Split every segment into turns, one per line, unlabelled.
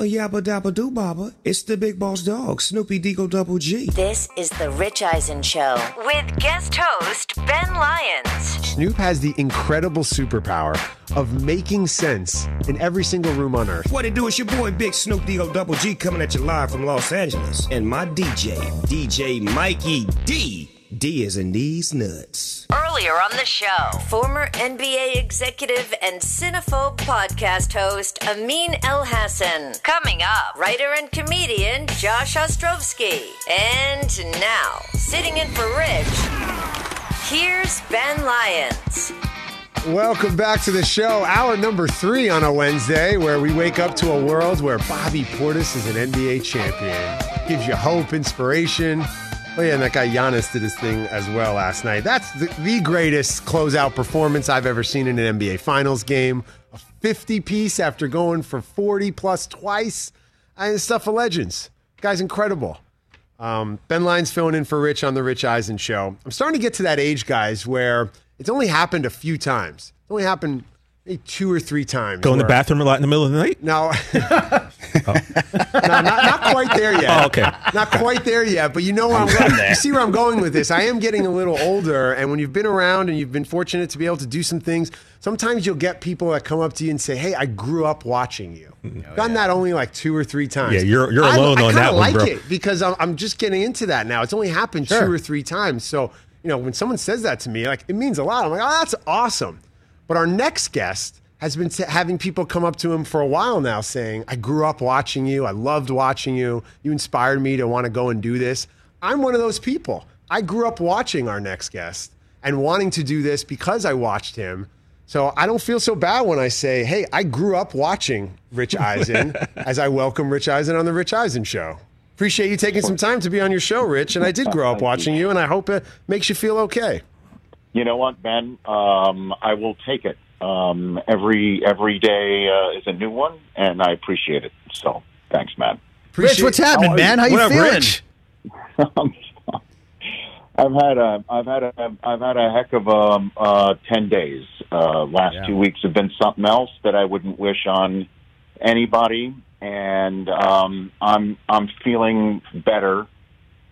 A yabba dabba doo baba. It's the big boss dog, Snoopy Deagle Double G.
This is the Rich Eisen Show with guest host Ben Lyons.
Snoop has the incredible superpower of making sense in every single room on earth.
What it do? It's your boy Big Snoop Deagle Double G coming at you live from Los Angeles. And my DJ, DJ Mikey D. D is in these nuts.
Earlier on the show, former NBA executive and Cinephobe podcast host Amin Elhassan. Coming up, writer and comedian Josh Ostrovsky. And now, sitting in for Rich, here's Ben Lyons.
Welcome back to the show, hour number three on a Wednesday, where we wake up to a world where Bobby Portis is an NBA champion. Gives you hope, inspiration. Oh yeah, and that guy Giannis did his thing as well last night. That's the, the greatest closeout performance I've ever seen in an NBA Finals game. A 50 piece after going for 40 plus twice. And stuff of legends. Guy's incredible. Um, ben Lyons filling in for Rich on the Rich Eisen show. I'm starting to get to that age, guys, where it's only happened a few times. It's only happened maybe two or three times.
Go in the bathroom a lot in the middle of the night?
No. no, not, not quite there yet.
Oh, okay.
Not quite there yet, but you know where I'm, going. You see where I'm going with this. I am getting a little older, and when you've been around and you've been fortunate to be able to do some things, sometimes you'll get people that come up to you and say, "Hey, I grew up watching you." Mm-hmm. I've oh, gotten that only like two or three times.
Yeah, you're- you're
I-
alone
I
on
kinda
that one,
like
bro.
it because I'm, I'm just getting into that now. It's only happened
Sure.
two or three times, so you know when someone says that to me, like it means a lot. I'm like, "Oh, that's awesome." But our next guest has been having people come up to him for a while now saying, I grew up watching you. I loved watching you. You inspired me to want to go and do this. I'm one of those people. I grew up watching our next guest and wanting to do this because I watched him. So I don't feel so bad when I say, hey, I grew up watching Rich Eisen as I welcome Rich Eisen on the Rich Eisen show. Appreciate you taking some time to be on your show, Rich. And I did grow up watching you, and I hope it makes you feel okay.
You know what, Ben? Um, I will take it. Um, every every day uh, is a new one, and I appreciate it. So, thanks, man.
Rich, what's happening, man? How you
What
feeling?
Rich?
I've had a I've had a I've had a heck of um, uh, ten days. Uh, last
Yeah.
two weeks have been something else that I wouldn't wish on anybody, and um, I'm I'm feeling better.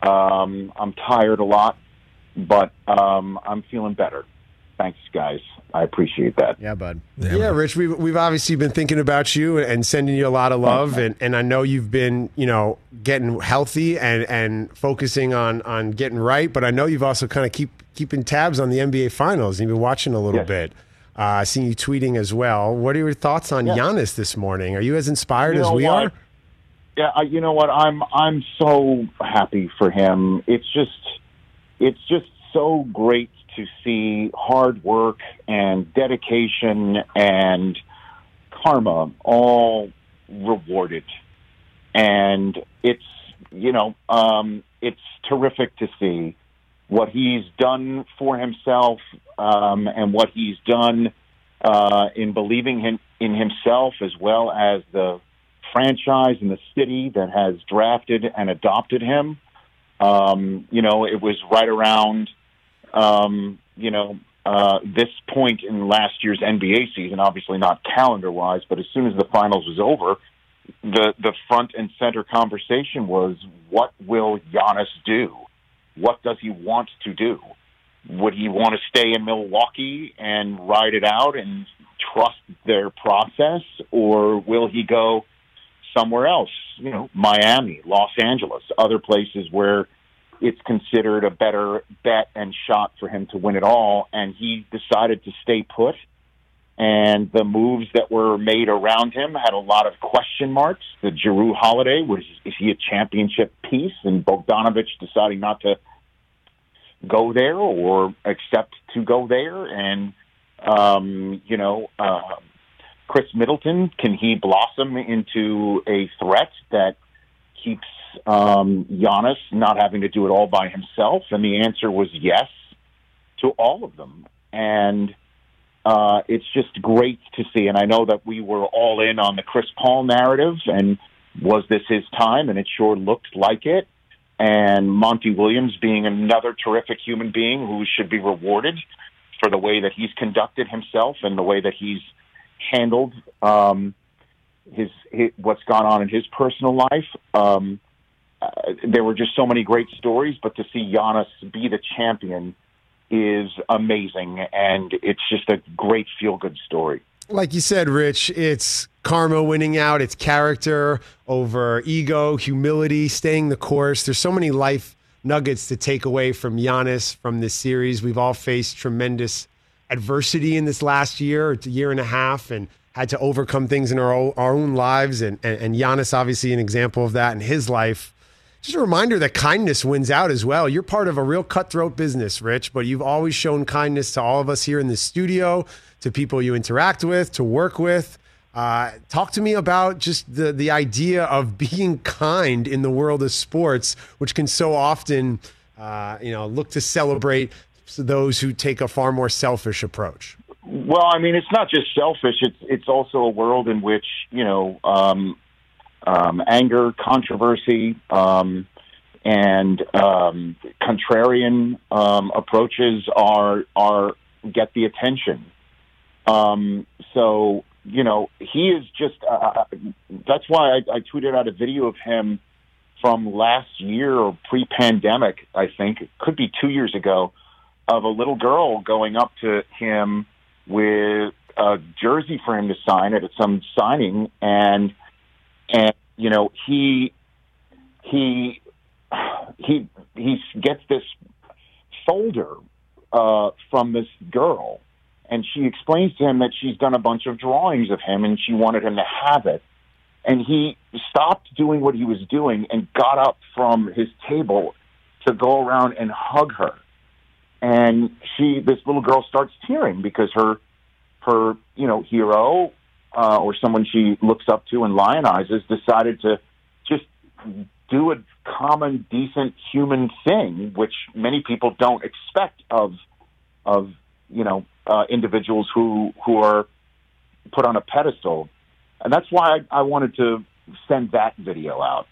Um, I'm tired a lot, but um, I'm feeling better. Thanks, guys. I appreciate that.
Yeah, bud.
Yeah, Rich, we've, we've obviously been thinking about you and sending you a lot of love. And, and I know you've been, you know, getting healthy and, and focusing on, on getting right. But I know you've also kind of keep keeping tabs on the NBA Finals. And you've been watching a little
Yes.
bit. Uh, I seen you tweeting as well. What are your thoughts on Giannis this morning? Are you as inspired
You
as we
what?
are?
Yeah, I, you know what? I'm I'm so happy for him. It's just it's just so great to see hard work and dedication and karma all rewarded. And it's you know, um, it's terrific to see what he's done for himself um, and what he's done uh, in believing in, in himself as well as the franchise and the city that has drafted and adopted him. Um, you know, it was right around, um, you know, uh, this point in last year's NBA season, obviously not calendar wise, but as soon as the finals was over, the, the front and center conversation was what will Giannis do? What does he want to do? Would he want to stay in Milwaukee and ride it out and trust their process, or will he go somewhere else? You know, Miami, Los Angeles, other places where it's considered a better bet and shot for him to win it all. And he decided to stay put. And the moves that were made around him had a lot of question marks. The Jrue Holiday was is he a championship piece? And Bogdanovich deciding not to go there or accept to go there. And um, you know, uh, Khris Middleton, can he blossom into a threat that keeps um, Giannis not having to do it all by himself? And the answer was yes to all of them. And uh, it's just great to see. And I know that we were all in on the Chris Paul narrative and was this his time? And it sure looked like it. And Monty Williams being another terrific human being who should be rewarded for the way that he's conducted himself and the way that he's handled um, his, his what's gone on in his personal life. Um, uh, there were just so many great stories, but to see Giannis be the champion is amazing, and it's just a great feel good story.
Like you said, Rich, it's karma winning out, it's character over ego, humility, staying the course. There's so many life nuggets to take away from Giannis from this series. We've all faced tremendous adversity in this last year year and a half and had to overcome things in our own, our own lives. And, and, and Giannis, obviously, an example of that in his life. Just a reminder that kindness wins out as well. You're part of a real cutthroat business, Rich, but you've always shown kindness to all of us here in the studio, to people you interact with, to work with. Uh, talk to me about just the the idea of being kind in the world of sports, which can so often, uh, you know, look to celebrate those who take a far more selfish approach.
Well, I mean, it's not just selfish; it's it's also a world in which you know um, um, anger, controversy, um, and um, contrarian um, approaches are are get the attention. Um, so you know he is just. Uh, uh that's why I, I tweeted out a video of him from last year or pre-pandemic. I think it could be two years ago of a little girl going up to him with a jersey for him to sign at some signing and and you know he he he he gets this folder uh, from this girl, and she explains to him that she's done a bunch of drawings of him, and she wanted him to have it. And he stopped doing what he was doing and got up from his table to go around and hug her. And she, this little girl, starts tearing because her her you know hero uh, or someone she looks up to and lionizes decided to just do a common, decent human thing, which many people don't expect of of you know uh, individuals who who are put on a pedestal, and that's why I, I wanted to send that video out.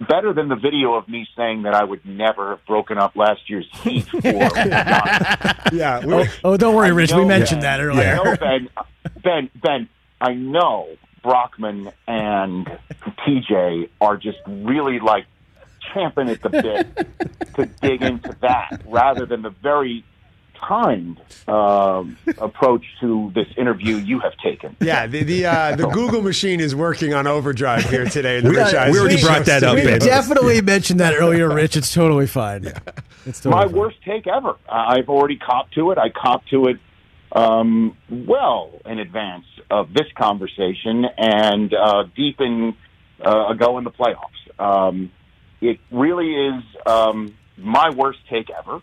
Better than the video of me saying that I would never have broken up last year's Heat. For
yeah.
Oh, oh, don't worry, Rich. We mentioned that earlier.
I know, Ben. Ben. Ben. I know Brockman and TJ are just really like champing at the bit to dig into that rather than the very kind uh, approach to this interview you have taken.
Yeah, the the, uh, the Google machine is working on overdrive here today.
we, we already brought that up.
We definitely mentioned that earlier, Rich. It's totally fine. Yeah.
It's totally my fine. worst take ever. I've already copped to it. I copped to it um, well in advance of this conversation and uh, deep in uh, ago in the playoffs. Um, it really is um, my worst take ever,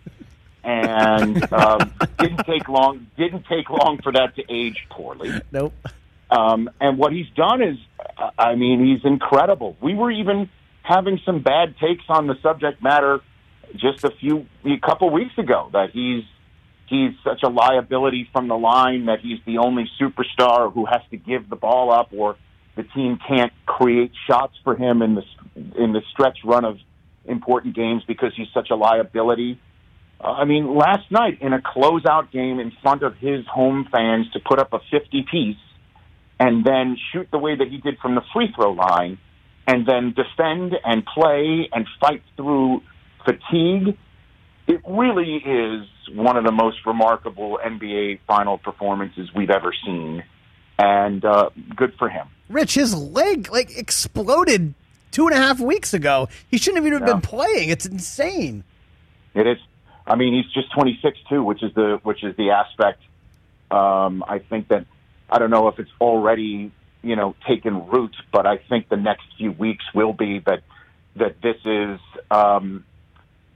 and um, didn't take long. Didn't take long for that to age poorly.
Nope.
Um, and what he's done is, I mean, he's incredible. We were even having some bad takes on the subject matter just a few, a couple weeks ago that he's he's such a liability from the line that he's the only superstar who has to give the ball up or the team can't create shots for him in the in the stretch run of important games because he's such a liability. I mean, last night in a closeout game in front of his home fans to put up a 50 piece and then shoot the way that he did from the free throw line and then defend and play and fight through fatigue. It really is one of the most remarkable NBA final performances we've ever seen, and uh, good for him.
Rich, his leg like exploded two and a half weeks ago. He shouldn't have even yeah. been playing. It's insane.
It is. I mean, he's just 26 too, which is the which is the aspect. Um, I think that I don't know if it's already you know taken root, but I think the next few weeks will be that that this is um,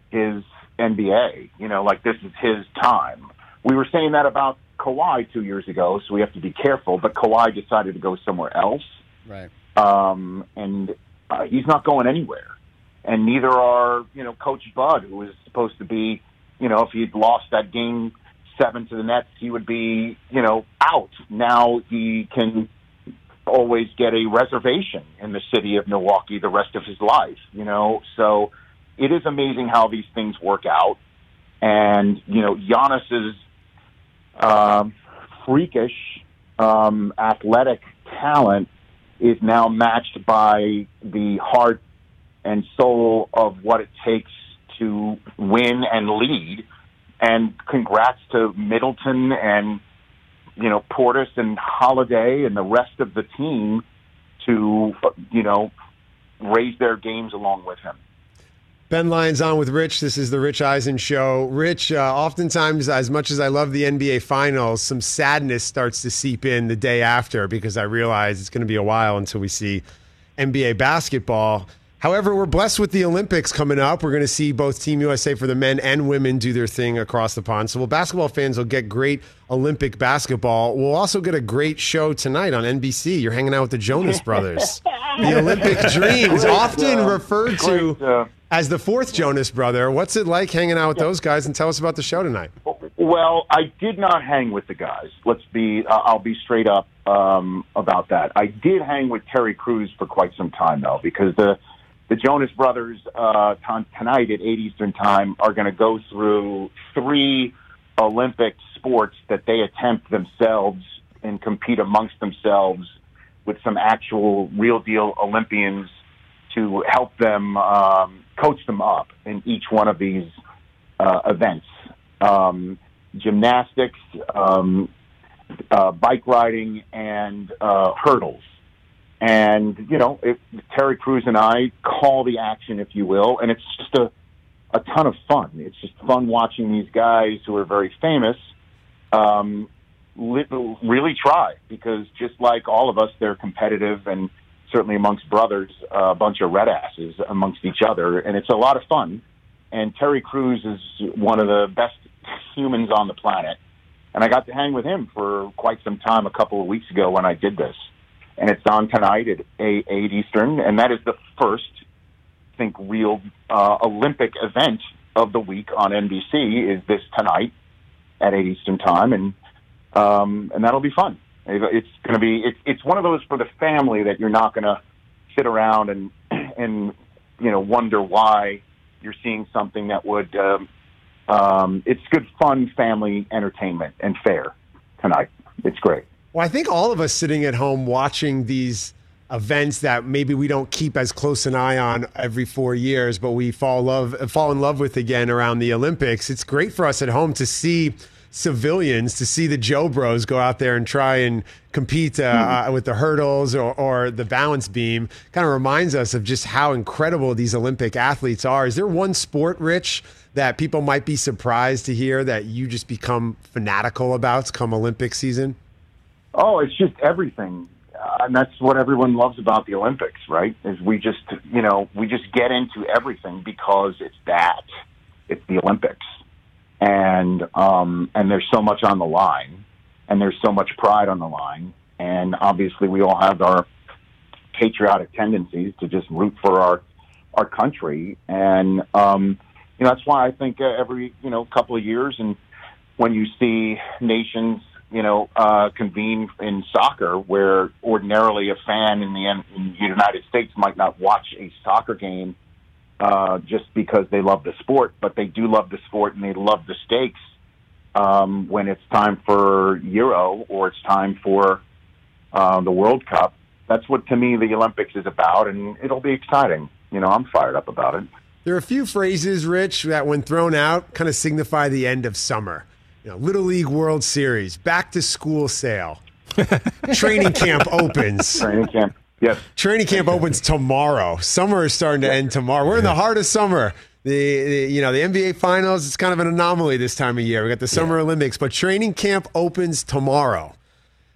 his NBA. You know, like this is his time. We were saying that about Kawhi two years ago, so we have to be careful. But Kawhi decided to go somewhere else,
Right.
um, and uh, he's not going anywhere. And neither are you know Coach Bud, who is supposed to be, you know, if he'd lost that game seven to the Nets, he would be you know out. Now he can always get a reservation in the city of Milwaukee the rest of his life. You know, so it is amazing how these things work out. And you know, Giannis's um, freakish um, athletic talent is now matched by the heart and soul of what it takes to win and lead. And Middleton and you know Portis and Holiday and the rest of the team to you know raise their games along with him.
Ben Lyons on with Rich. This is the Rich Eisen Show. Rich, uh, oftentimes, as much as I love the NBA Finals, some sadness starts to seep in the day after because I realize it's going to be a while until we see NBA basketball. However, we're blessed with the Olympics coming up. We're going to see both Team USA for the men and women do their thing across the pond. So, well, basketball fans will get great Olympic basketball. We'll also get a great show tonight on NBC. You're hanging out with the Jonas Brothers. the Olympic Dreams, often referred to as the fourth Jonas brother. What's it like hanging out with those guys? And tell us about the show tonight.
Well, I did not hang with the guys. Let's be, uh, I'll be straight up um, about that. I did hang with Terry Crews for quite some time, though, because the the Jonas Brothers uh, ton- tonight at 8 Eastern Time are going to go through three Olympic sports that they attempt themselves and compete amongst themselves with some actual real deal Olympians to help them um, coach them up in each one of these uh, events. Um, gymnastics, um, uh, bike riding, and uh, hurdles. And you know, it, Terry Crews and I call the action, if you will, and it's just a a ton of fun. It's just fun watching these guys who are very famous um, li- really try because just like all of us, they're competitive and certainly amongst brothers, uh, a bunch of red asses amongst each other, and it's a lot of fun. And Terry Crews is one of the best humans on the planet, and I got to hang with him for quite some time a couple of weeks ago when I did this. And it's on tonight at 8, 8 Eastern, and that is the first, I think, real uh, Olympic event of the week on NBC is this tonight at 8 Eastern time, and um, and that'll be fun. It's going to be it's it's one of those for the family that you're not going to sit around and and you know wonder why you're seeing something that would um, um, it's good fun family entertainment and fair tonight. It's great.
Well, I think all of us sitting at home watching these events that maybe we don't keep as close an eye on every four years, but we fall love fall in love with again around the Olympics. It's great for us at home to see civilians to see the Jo Bros go out there and try and compete uh, uh, with the hurdles or, or the balance beam. Kind of reminds us of just how incredible these Olympic athletes are. Is there one sport, Rich, that people might be surprised to hear that you just become fanatical about come Olympic season?
Oh, it's just everything. Uh, and that's what everyone loves about the Olympics, right? Is we just, you know, we just get into everything because it's that. It's the Olympics. And um and there's so much on the line and there's so much pride on the line and obviously we all have our patriotic tendencies to just root for our our country and um you know that's why I think uh, every, you know, couple of years and when you see nations you know, uh, convene in soccer, where ordinarily a fan in the, in the United States might not watch a soccer game uh, just because they love the sport, but they do love the sport and they love the stakes um, when it's time for Euro or it's time for uh, the World Cup. That's what, to me, the Olympics is about, and it'll be exciting. You know, I'm fired up about it.
There are a few phrases, Rich, that when thrown out kind of signify the end of summer. You know, Little League World Series, back to school sale, training camp opens.
Training camp. Yes.
Training camp opens tomorrow. Summer is starting to end tomorrow. We're in the heart of summer. The, the you know the NBA Finals. It's kind of an anomaly this time of year. We got the Summer Olympics, but training camp opens tomorrow.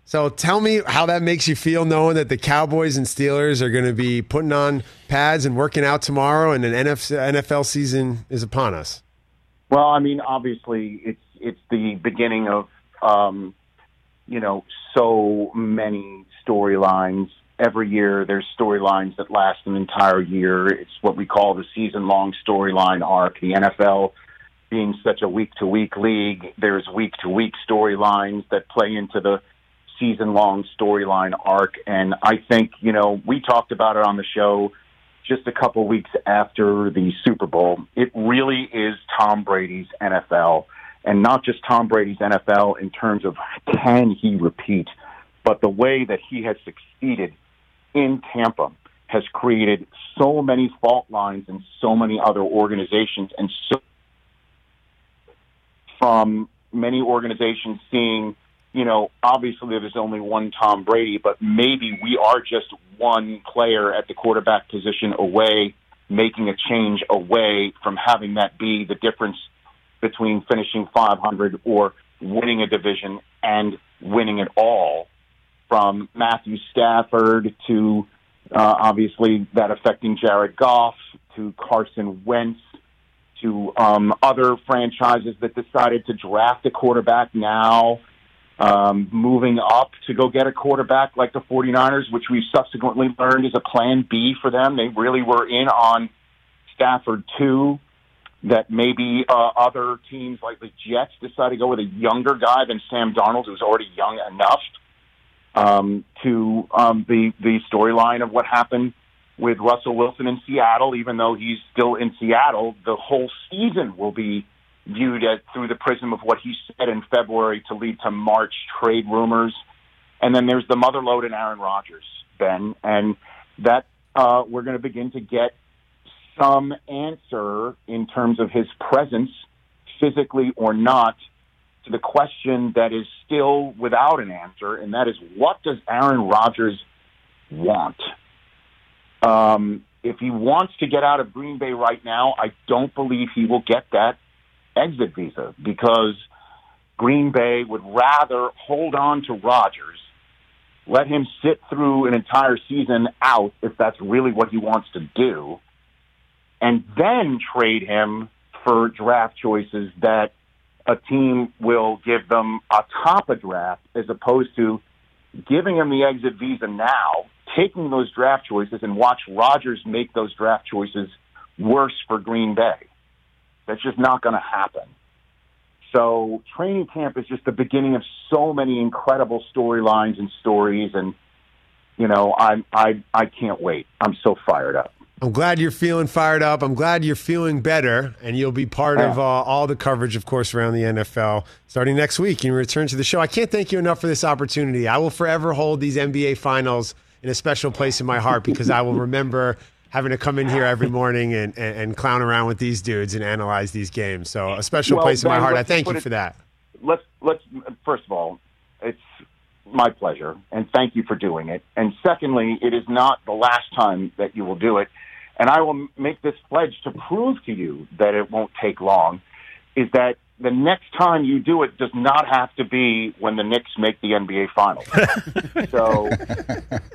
So tell me how that makes you feel, knowing that the Cowboys and Steelers are going to be putting on pads and working out tomorrow, and an NFL season is upon us.
Well, I mean, obviously, it's it's the beginning of um, you know, so many storylines. Every year, there's storylines that last an entire year. It's what we call the season-long storyline arc. The NFL being such a week-to-week league, there's week-to-week storylines that play into the season-long storyline arc. And I think, you know, we talked about it on the show just a couple weeks after the Super Bowl. It really is Tom Brady's NFL, and not just Tom Brady's NFL in terms of can he repeat, but the way that he has succeeded in Tampa has created so many fault lines in so many other organizations, and so from many organizations seeing you know, obviously there's only one Tom Brady, but maybe we are just one player at the quarterback position away, making a change away from having that be the difference between finishing 500 or winning a division and winning it all. From Matthew Stafford to uh, obviously that affecting Jared Goff to Carson Wentz to um, other franchises that decided to draft a quarterback now um, moving up to go get a quarterback like the 49ers, which we subsequently learned is a plan B for them. They really were in on Stafford too. That maybe uh, other teams like the Jets decide to go with a younger guy than Sam Darnold, who's already young enough. Um, to um, the the storyline of what happened with Russell Wilson in Seattle, even though he's still in Seattle, the whole season will be viewed as through the prism of what he said in February to lead to March trade rumors. And then there's the mother load in Aaron Rodgers, Ben, and that uh, we're going to begin to get some answer in terms of his presence, physically or not, to the question that is still without an answer, and that is what does Aaron Rodgers want? Um, if he wants to get out of Green Bay right now, I don't believe he will get that exit visa because Green Bay would rather hold on to Rodgers, let him sit through an entire season out if that's really what he wants to do, and then trade him for draft choices that a team will give them atop a draft as opposed to giving him the exit visa now, taking those draft choices and watch Rodgers make those draft choices worse for Green Bay. That's just not going to happen. So training camp is just the beginning of so many incredible storylines and stories, and you know, I I I can't wait. I'm so fired up.
I'm glad you're feeling fired up. I'm glad you're feeling better, and you'll be part yeah. of uh, all the coverage, of course, around the NFL starting next week. You return to the show. I can't thank you enough for this opportunity. I will forever hold these NBA finals in a special place in my heart because I will remember having to come in here every morning and, and, and, clown around with these dudes and analyze these games. So a special well, place in my heart. I thank you it, for that.
Let's let's first of all, my pleasure, and thank you for doing it. And secondly, it is not the last time that you will do it. And I will make this pledge to prove to you that it won't take long. Is that the next time you do it does not have to be when the Knicks make the NBA Finals. so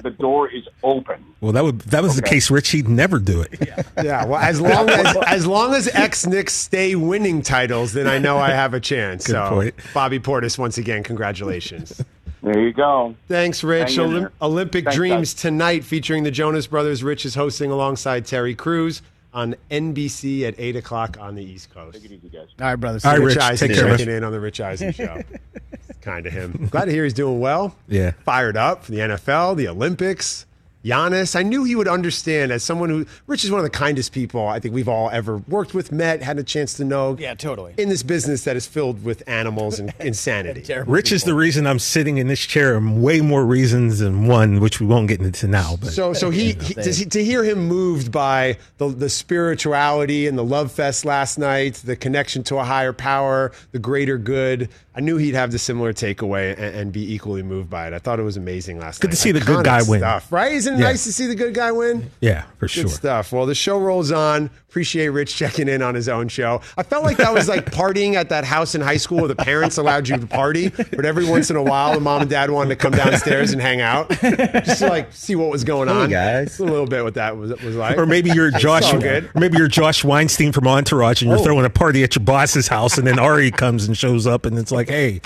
the door is open.
Well, that would that was okay. the case. Rich, he'd never do it.
Yeah. yeah. Well, as long as as long as ex Knicks stay winning titles, then I know I have a chance. Good so, point. Bobby Portis, once again, congratulations.
There you go.
Thanks, Rich. Olymp- Olympic Thanks, Dreams guys. tonight, featuring the Jonas Brothers. Rich is hosting alongside Terry Crews on NBC at eight o'clock on the East Coast.
Take it easy, guys.
All right, brothers.
All right, Rich, Rich Eisen take care, checking in on the Rich Eisen show. kind of him. Glad to hear he's doing well.
Yeah,
fired up for the NFL, the Olympics. Giannis, I knew he would understand as someone who Rich is one of the kindest people I think we've all ever worked with, met, had a chance to know.
Yeah, totally.
In this business that is filled with animals and insanity.
Rich people. is the reason I'm sitting in this chair. Way more reasons than one, which we won't get into now. But
so, so he, he, to, to hear him moved by the the spirituality and the love fest last night, the connection to a higher power, the greater good. I knew he'd have the similar takeaway and, and be equally moved by it. I thought it was amazing last
good
night.
Good to see the good guy win,
stuff, right? Isn't it yeah. nice to see the good guy win?
Yeah, for
good
sure.
stuff. Well, the show rolls on. Appreciate Rich checking in on his own show. I felt like that was like partying at that house in high school where the parents allowed you to party, but every once in a while, the mom and dad wanted to come downstairs and hang out, just to like see what was going on.
Hey guys,
a little bit what that was, was like.
Or maybe you're Josh. Good. Or maybe you're Josh Weinstein from Entourage, and you're oh. throwing a party at your boss's house, and then Ari comes and shows up, and it's like, hey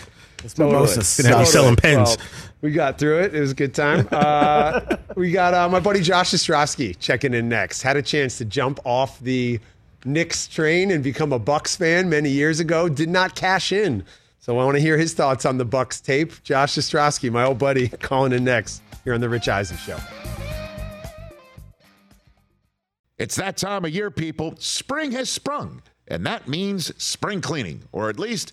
it's
Mimosas.
Gonna have you selling pens.
Well, we got through it. It was a good time. Uh, we got uh, my buddy Josh Ostrovsky checking in next. Had a chance to jump off the Knicks train and become a Bucks fan many years ago. Did not cash in. So I want to hear his thoughts on the Bucks tape. Josh Ostrovsky, my old buddy, calling in next here on the Rich Eisen Show.
It's that time of year, people. Spring has sprung, and that means spring cleaning, or at least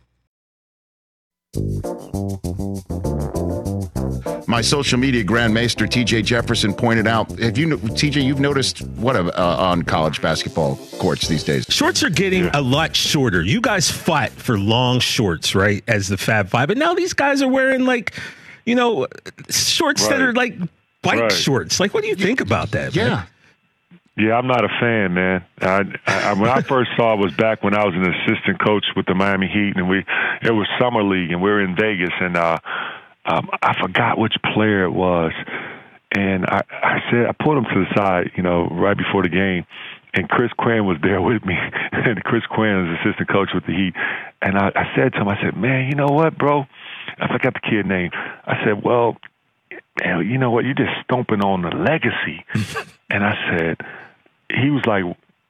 My social media grandmaster TJ Jefferson pointed out. Have you, TJ? You've noticed what uh, on college basketball courts these days?
Shorts are getting a lot shorter. You guys fought for long shorts, right? As the Fab Five, but now these guys are wearing like, you know, shorts that are like bike
Right.
shorts. Like, what do you think about that? man?
Yeah.
I'm not a fan, man. I, I, when I first saw it was back when I was an assistant coach with the Miami Heat, and we it was summer league, and we were in Vegas, and uh, um, I forgot which player it was, and I, I said I pulled him to the side, you know, right before the game, and Chris Quinn was there with me, and Chris Quinn is assistant coach with the Heat, and I, I said to him, I said, man, you know what, bro? I forgot the kid name. I said, well, you know what? You're just stomping on the legacy. and I said, he was like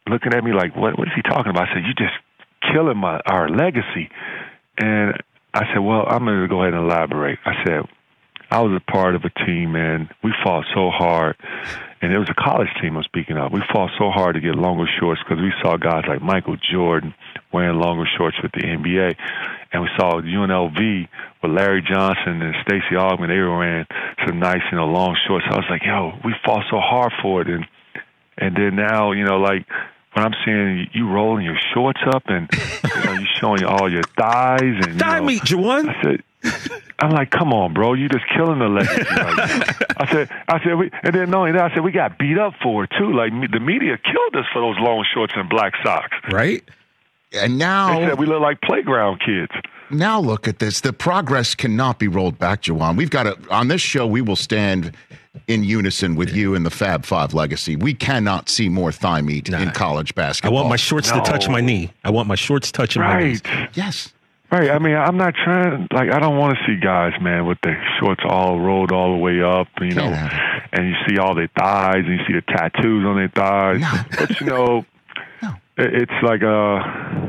looking at me like, what? What is he talking about? I said, "You're just killing my our legacy. And I said, well, I'm going to go ahead and elaborate. I said, I was a part of a team, man. We fought so hard, and it was a college team I'm speaking of. We fought so hard to get longer shorts because we saw guys like Michael Jordan wearing longer shorts with the NBA, and we saw UNLV with Larry Johnson and Stacey Augmon. They were wearing some nice, you know, long shorts. I was like, yo, we fought so hard for it, and and then now, you know, like when I'm seeing you rolling your shorts up and you know, you showing all your thighs and you
Thigh
know,
meat, Juwan.
I said, I'm like, come on, bro, you just killing the legacy now. I said, I said, we, and then knowing that, I said, we got beat up for it too. Like me, the media killed us for those long shorts and black socks.
Right?
And
They
now,
said we look like playground kids.
now look at this. The progress cannot be rolled back, Juwan. We've got to, on this show, we will stand in unison with you and the Fab Five legacy. We cannot see more thigh meat in college basketball.
I want my shorts to touch my knee. I want my shorts touching my knees.
Yes.
Right. I mean, I'm not trying. Like, I don't want to see guys, man, with their shorts all rolled all the way up. You know, and you see all their thighs, and you see the tattoos on their thighs.
No.
But you know, it- it's like uh,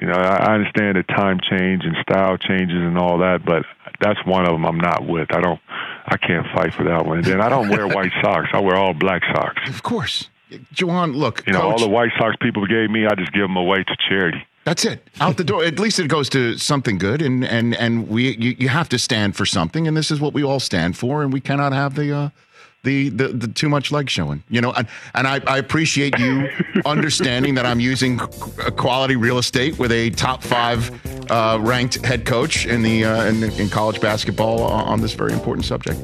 you know, I understand that time change and style changes and all that, but that's one of them I'm not with. I don't. I can't fight for that one. And then I don't wear white socks. I wear all black socks.
Of course. Juwan, look,
You know,
coach,
all the white socks people gave me, I just give them away to charity.
that's it. Out the door. At least it goes to something good, and and and we you, you have to stand for something, and this is what we all stand for, and we cannot have the. Uh, the, the, the too much leg showing, you know, and, and I, I appreciate you understanding that I'm using quality real estate with a top five uh, ranked head coach in the uh, in, in college basketball on on this very important subject.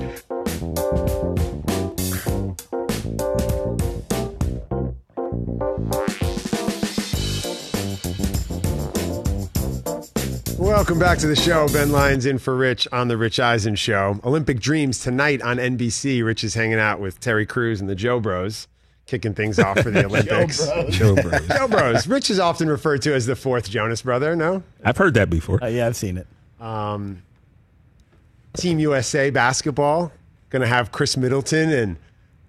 Welcome back to the show. Ben Lyons in for Rich on the Rich Eisen Show. Olympic Dreams tonight on NBC. Rich is hanging out with Terry Crews and the Jo Bros, kicking things off for the Olympics.
Jo Bros.
Jo Bros. Rich is often referred to as the fourth Jonas brother. No,
I've heard that before.
Uh, yeah, I've seen it.
Team USA basketball going to have Khris Middleton and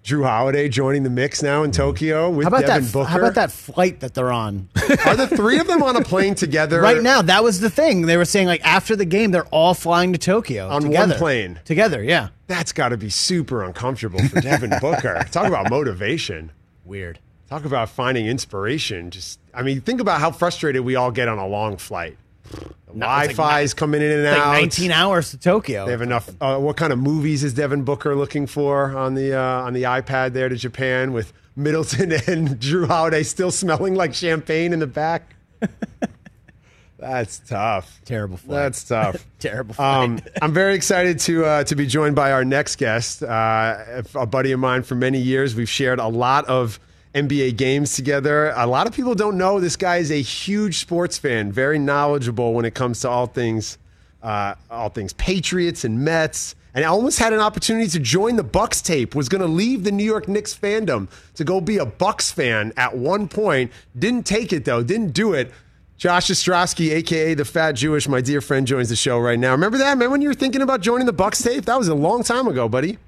Jrue Holiday joining the mix now in mm. Tokyo with
How about
Devin
that?
Booker.
How about that flight that they're on
Are the three of them on a plane together
right now? That was the thing they were saying. Like after the game, they're all flying to Tokyo
On one plane.
together. Yeah,
That's got to be super uncomfortable for Devin Booker. Talk about motivation.
weird.
Talk about finding inspiration. Just, I mean, think about how frustrated we all get on a long flight. The Wi-Fi is coming in and out.
like 19 hours to Tokyo.
They have enough. Uh, what kind of movies is Devin Booker looking for on the uh, on the iPad there to Japan with Middleton and Jrue Holiday still smelling like champagne in the back? That's tough.
Terrible flight.
That's tough.
Terrible.
Um, I'm very excited to uh, to be joined by our next guest, uh, a buddy of mine for many years. We've shared a lot of NBA games together. A lot of people don't know this guy is a huge sports fan, very knowledgeable when it comes to all things uh, all things Patriots and Mets. And almost had an opportunity to join the Bucks tape. Was going to leave the New York Knicks fandom to go be a Bucks fan at one point. Didn't take it though. Didn't do it. Josh Ostrovsky, aka the Fat Jewish, my dear friend, joins the show right now. Remember that? Remember when you were thinking about joining the Bucks tape? That was a long time ago, buddy.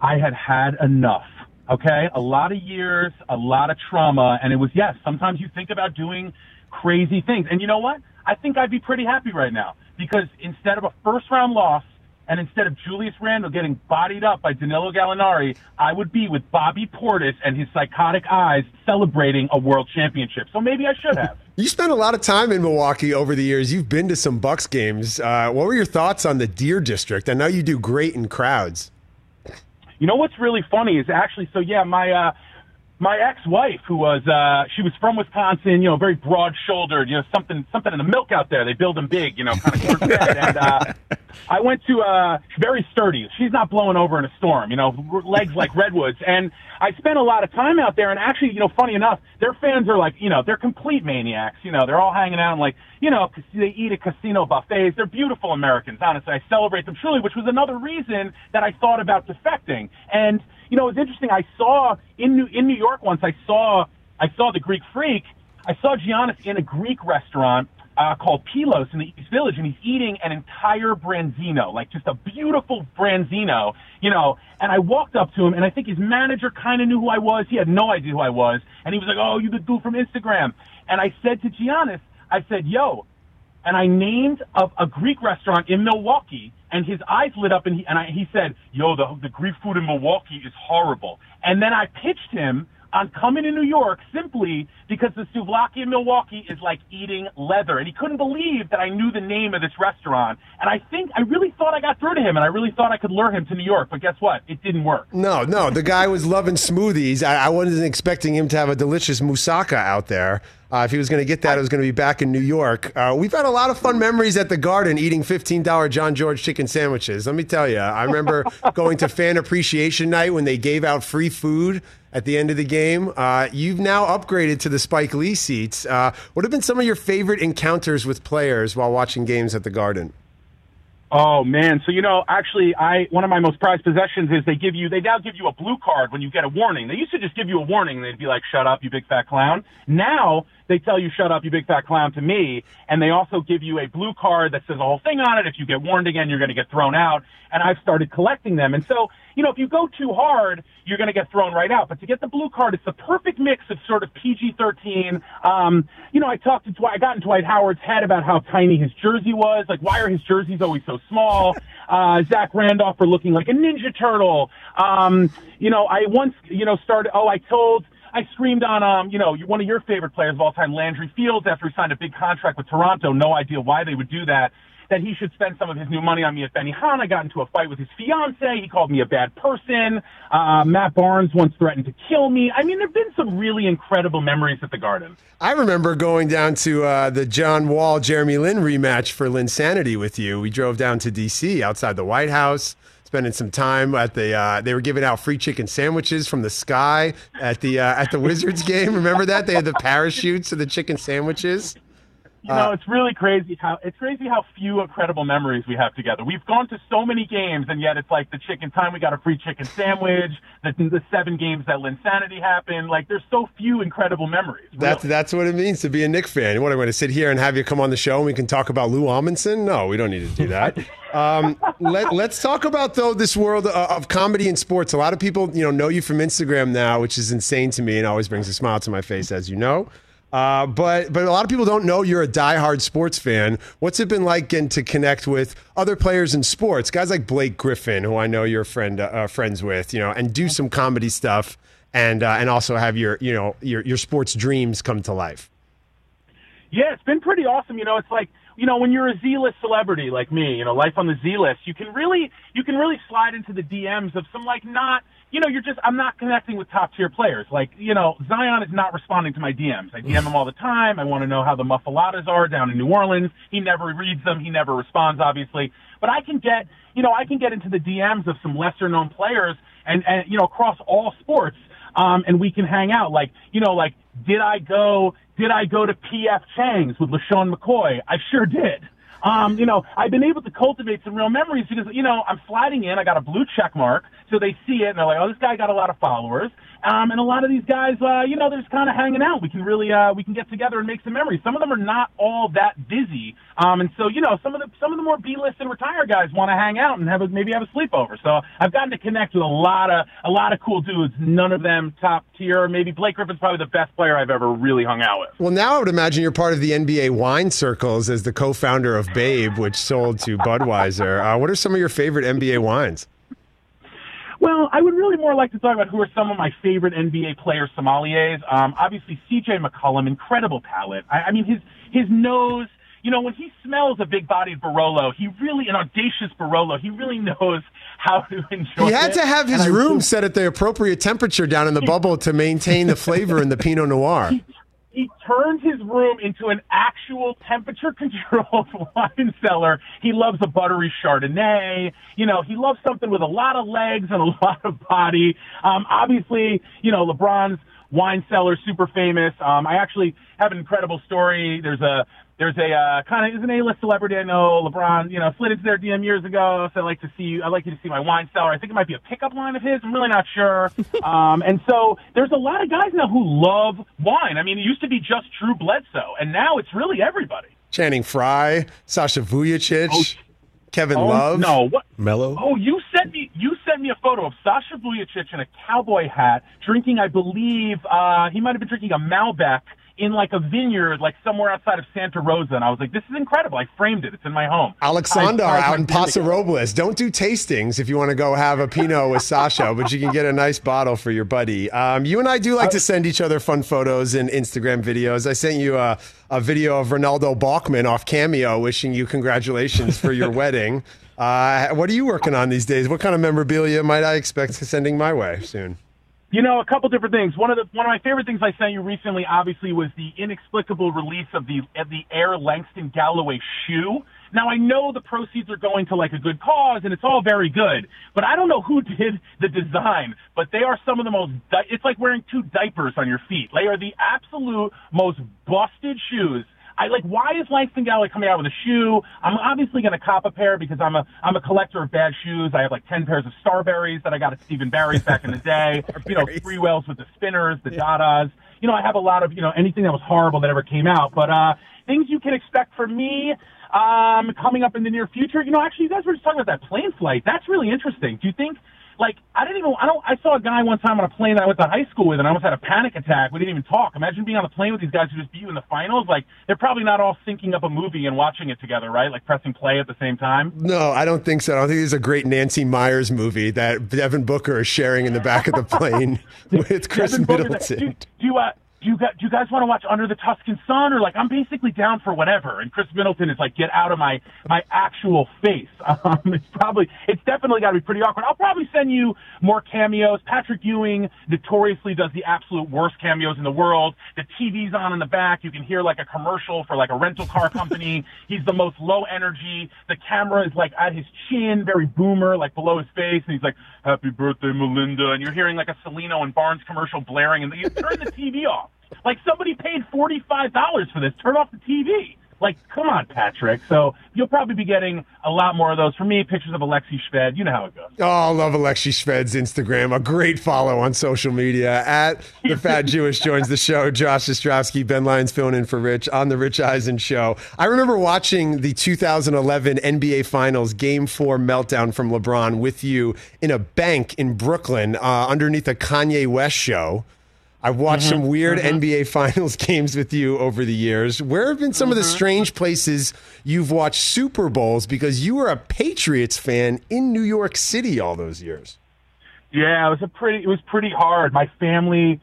I had had enough. Okay, a lot of years, a lot of trauma, and it was yes. Sometimes you think about doing crazy things, and you know what? I think I'd be pretty happy right now because instead of a first round loss, and instead of Julius Randle getting bodied up by Danilo Gallinari, I would be with Bobby Portis and his psychotic eyes celebrating a world championship. So maybe I should have.
You spent a lot of time in Milwaukee over the years. You've been to some Bucks games. Uh, what were your thoughts on the Deer District? I know you do great in crowds.
You know what's really funny is actually so yeah my uh my ex-wife who was uh she was from Wisconsin, you know, very broad-shouldered, you know, something something in the milk out there. They build them big, you know, kind of and uh I went to uh very sturdy. She's not blowing over in a storm, you know, legs like redwoods. And I spent a lot of time out there and actually, you know, funny enough, their fans are like, you know, they're complete maniacs, you know, they're all hanging out and like, you know, they eat at casino buffets. They're beautiful Americans, honestly. I celebrate them truly, which was another reason that I thought about defecting. And you know, it's interesting. I saw in New in New York once. I saw I saw the Greek Freak. I saw Giannis in a Greek restaurant uh, called Pylos in the East Village, and he's eating an entire branzino, like just a beautiful branzino, you know. And I walked up to him, and I think his manager kind of knew who I was. He had no idea who I was, and he was like, "Oh, you the dude from Instagram." And I said to Giannis, I said, "Yo." and I named a, a Greek restaurant in Milwaukee, and his eyes lit up, and he and I, he said, "Yo, the the Greek food in Milwaukee is horrible." And then I pitched him on coming to New York simply because the souvlaki in Milwaukee is like eating leather, and he couldn't believe that I knew the name of this restaurant. And I think I really thought I got through to him, and I really thought I could lure him to New York. But guess what? It didn't work.
No, no, the guy was loving smoothies. I, I wasn't expecting him to have a delicious moussaka out there. Uh, if he was going to get that, it was going to be back in New York. Uh, we've had a lot of fun memories at the Garden eating $15 John George chicken sandwiches. Let me tell you, I remember going to fan appreciation night when they gave out free food at the end of the game. Uh, you've now upgraded to the Spike Lee seats. Uh, what have been some of your favorite encounters with players while watching games at the Garden?
Oh man! So you know, actually, I one of my most prized possessions is they give you they now give you a blue card when you get a warning. They used to just give you a warning they'd be like, "Shut up, you big fat clown." Now they tell you, "Shut up, you big fat clown" to me, and they also give you a blue card that says a whole thing on it. If you get warned again, you're going to get thrown out. And I've started collecting them. And so you know, if you go too hard, you're going to get thrown right out. But to get the blue card, it's the perfect mix of sort of PG-13. Um, you know, I talked to Dwight, I got in Dwight Howard's head about how tiny his jersey was. Like, why are his jerseys always so small? uh, Zach Randolph for looking like a Ninja Turtle. Um, you know, I once, you know, started, oh, I told, I screamed on, um, you know, one of your favorite players of all time, Landry Fields, after he signed a big contract with Toronto. No idea why they would do that that he should spend some of his new money on me at Benihana. I got into a fight with his fiance. He called me a bad person. Uh, Matt Barnes once threatened to kill me. I mean, there have been some really incredible memories at the Garden.
I remember going down to uh, the John Wall Jeremy Lin rematch for Lin Sanity with you. We drove down to D.C. outside the White House spending some time at the. Uh, they were giving out free chicken sandwiches from the sky at the uh, at the Wizards game. Remember that they had the parachutes and the chicken sandwiches.
You know, uh, it's really crazy how it's crazy how few incredible memories we have together. We've gone to so many games, and yet it's like the chicken time. We got a free chicken sandwich. The, the seven games that Linsanity happened. Like there's so few incredible memories. Really.
That's that's what it means to be a Knick fan. What I'm going to sit here and have you come on the show and we can talk about Lou Amundson? No, we don't need to do that. um, let, let's talk about though this world of, of comedy and sports. A lot of people, you know, know you from Instagram now, which is insane to me and always brings a smile to my face, as you know. Uh, but but a lot of people don't know you're a diehard sports fan. What's it been like getting to connect with other players in sports, guys like Blake Griffin, who I know you're friend uh, friends with, you know, and do some comedy stuff, and uh, and also have your you know your your sports dreams come to life.
Yeah, it's been pretty awesome. You know, it's like you know when you're a Z-list celebrity like me, you know, life on the Z-list, you can really you can really slide into the DMs of some like not you know, you're just, I'm not connecting with top tier players. Like, you know, Zion is not responding to my DMs. I DM him all the time. I want to know how the muffulettas are down in New Orleans. He never reads them. He never responds, obviously. But I can get, you know, I can get into the DMs of some lesser known players and, and, you know, across all sports. Um, and we can hang out. Like, you know, like, did I go, did I go to PF Chang's with LeSean McCoy? I sure did. Um, you know, I've been able to cultivate some real memories because, you know, I'm sliding in. I got a blue check mark. So they see it and they're like, oh, this guy got a lot of followers. Um, and a lot of these guys, uh, you know, they're just kind of hanging out. We can really, uh, we can get together and make some memories. Some of them are not all that busy. Um, and so, you know, some of the, some of the more B-list and retired guys want to hang out and have a, maybe have a sleepover. So I've gotten to connect with a lot of, a lot of cool dudes. None of them top tier. Maybe Blake Griffin's probably the best player I've ever really hung out with.
Well, now I would imagine you're part of the NBA wine circles as the co-founder of Babe, which sold to Budweiser. Uh, what are some of your favorite NBA wines?
Well, I would really more like to talk about who are some of my favorite NBA player sommeliers. Um, obviously, C.J. McCollum, incredible palate. I, I mean, his his nose. You know, when he smells a big-bodied Barolo, he really an audacious Barolo. He really knows how to enjoy.
He had
it.
to have his room set at the appropriate temperature down in the bubble to maintain the flavor in the Pinot Noir.
He, he turns his room into an actual temperature controlled wine cellar. He loves a buttery Chardonnay. You know, he loves something with a lot of legs and a lot of body. Um, obviously, you know, LeBron's wine cellar, super famous. Um, I actually have an incredible story. There's a there's a uh, kind of is an A-list celebrity I know. LeBron, you know, slid into their DM years ago. So I'd like to see you. I'd like you to see my wine cellar. I think it might be a pickup line of his. I'm really not sure. um, and so there's a lot of guys now who love wine. I mean, it used to be just Drew Bledsoe, and now it's really everybody.
Channing Frye, Sasha Vujacic, oh, Kevin
oh,
Love,
no, what?
Melo.
Oh, you sent me you sent me a photo of Sasha Vujacic in a cowboy hat, drinking, I believe, uh, he might have been drinking a Malbec in like a vineyard, like somewhere outside of Santa Rosa. And I was like, this is incredible. I framed it. It's in my home.
Alexander out in Paso Robles. Don't do tastings if you want to go have a Pinot with Sasha, but you can get a nice bottle for your buddy. Um, you and I do like to send each other fun photos and Instagram videos. I sent you a, a video of Renaldo Balkman off Cameo wishing you congratulations for your wedding. Uh, what are you working on these days? What kind of memorabilia might I expect sending my way soon?
You know, a couple different things. One of the one of my favorite things I sent you recently, obviously, was the inexplicable release of the of the Air Langston Galloway shoe. Now I know the proceeds are going to like a good cause, and it's all very good. But I don't know who did the design. But they are some of the most. Di- it's like wearing two diapers on your feet. They are the absolute most busted shoes I like why is Langston Galloway coming out with a shoe? I'm obviously going to cop a pair because I'm a I'm a collector of bad shoes. I have like ten pairs of Starburys that I got at Steve & Barry's back in the day. you know, Freewells with the spinners, the Dadas. You know, I have a lot of you know anything that was horrible that ever came out. But uh, things you can expect from me um, coming up in the near future. You know, actually, you guys were just talking about that plane flight. That's really interesting. Do you think like I didn't even I don't I saw a guy one time on a plane that I went to high school with and I almost had a panic attack. We didn't even talk. Imagine being on a plane with these guys who just beat you in the finals. Like they're probably not all syncing up a movie and watching it together, right? Like pressing play at the same time.
No, I don't think so. I don't think there's a great Nancy Meyers movie that Devin Booker is sharing in the back of the plane with
Khris
Middleton.
Do, do you uh, do you guys, do you guys want to watch Under the Tuscan Sun or like I'm basically down for whatever? And Khris Middleton is like, get out of my my actual face. Um, it's probably it's definitely got to be pretty awkward. I'll probably send you more cameos. Patrick Ewing notoriously does the absolute worst cameos in the world. The TV's on in the back. You can hear like a commercial for like a rental car company. he's the most low energy. The camera is like at his chin, very boomer, like below his face, and he's like, "Happy birthday, Melinda," and you're hearing like a Cellino and Barnes commercial blaring, and you turn the TV off. Like somebody paid forty five dollars for this. Turn off the TV. Like, come on, Patrick. So you'll probably be getting a lot more of those from me. Pictures of Alexey Shved. You know how it goes.
Oh, I love Alexey Shved's Instagram. A great follow on social media. At the Fat Jewish joins the show. Josh Ostrovsky, Ben Lyons filling in for Rich on the Rich Eisen show. I remember watching the 2011 NBA Finals Game Four meltdown from LeBron with you in a bank in Brooklyn uh, underneath a Kanye West show. I've watched
Mm-hmm.
some weird NBA Finals games with you over the years. Where have been some of the
Mm-hmm.
strange places you've watched Super Bowls because you were a Patriots fan in New York City all those years?
Yeah, it was a pretty. It was pretty hard. My family,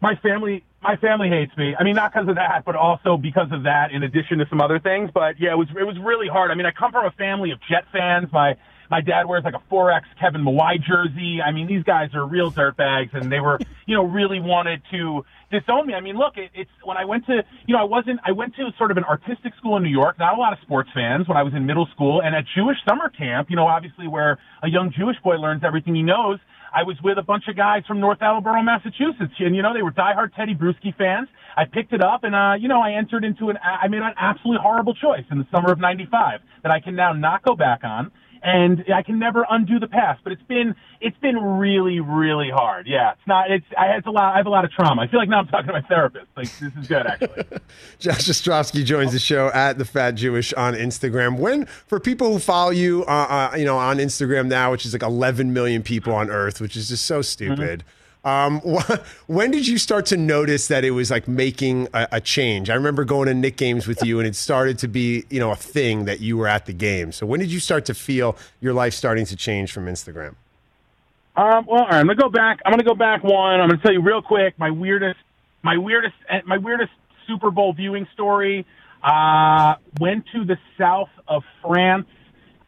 my family, my family hates me. I mean, not because of that, but also because of that. In addition to some other things, but yeah, it was it was really hard. I mean, I come from a family of Jet fans. My my dad wears like a 4X Kevin Mawae jersey. I mean, these guys are real dirtbags, and they were, you know, really wanted to disown me. I mean, look, it, it's when I went to, you know, I wasn't, I went to sort of an artistic school in New York, not a lot of sports fans when I was in middle school, and at Jewish summer camp, you know, obviously where a young Jewish boy learns everything he knows. I was with a bunch of guys from North Attleboro, Massachusetts, and you know they were diehard Tedy Bruschi fans. I picked it up, and uh, you know I entered into an. I made an absolutely horrible choice in the summer of '95 that I can now not go back on, and I can never undo the past. But it's been it's been really really hard. Yeah, it's not. It's I it's a lot. I have a lot of trauma. I feel like now I'm talking to my therapist. Like this is good actually.
Josh Ostrovsky joins the show at the Fat Jewish on Instagram. When for people who follow you, uh, uh, you know, on Instagram now, which is like 11 million people on Earth, which is just so stupid. Um, when did you start to notice that it was like making a, a change? I remember going to Knick games with you, and it started to be, you know, a thing that you were at the game. So when did you start to feel your life starting to change from Instagram?
Um, well, all right, I'm gonna go back. I'm gonna go back one. I'm gonna tell you real quick my weirdest, my weirdest, my weirdest Super Bowl viewing story. Uh, went to the south of France.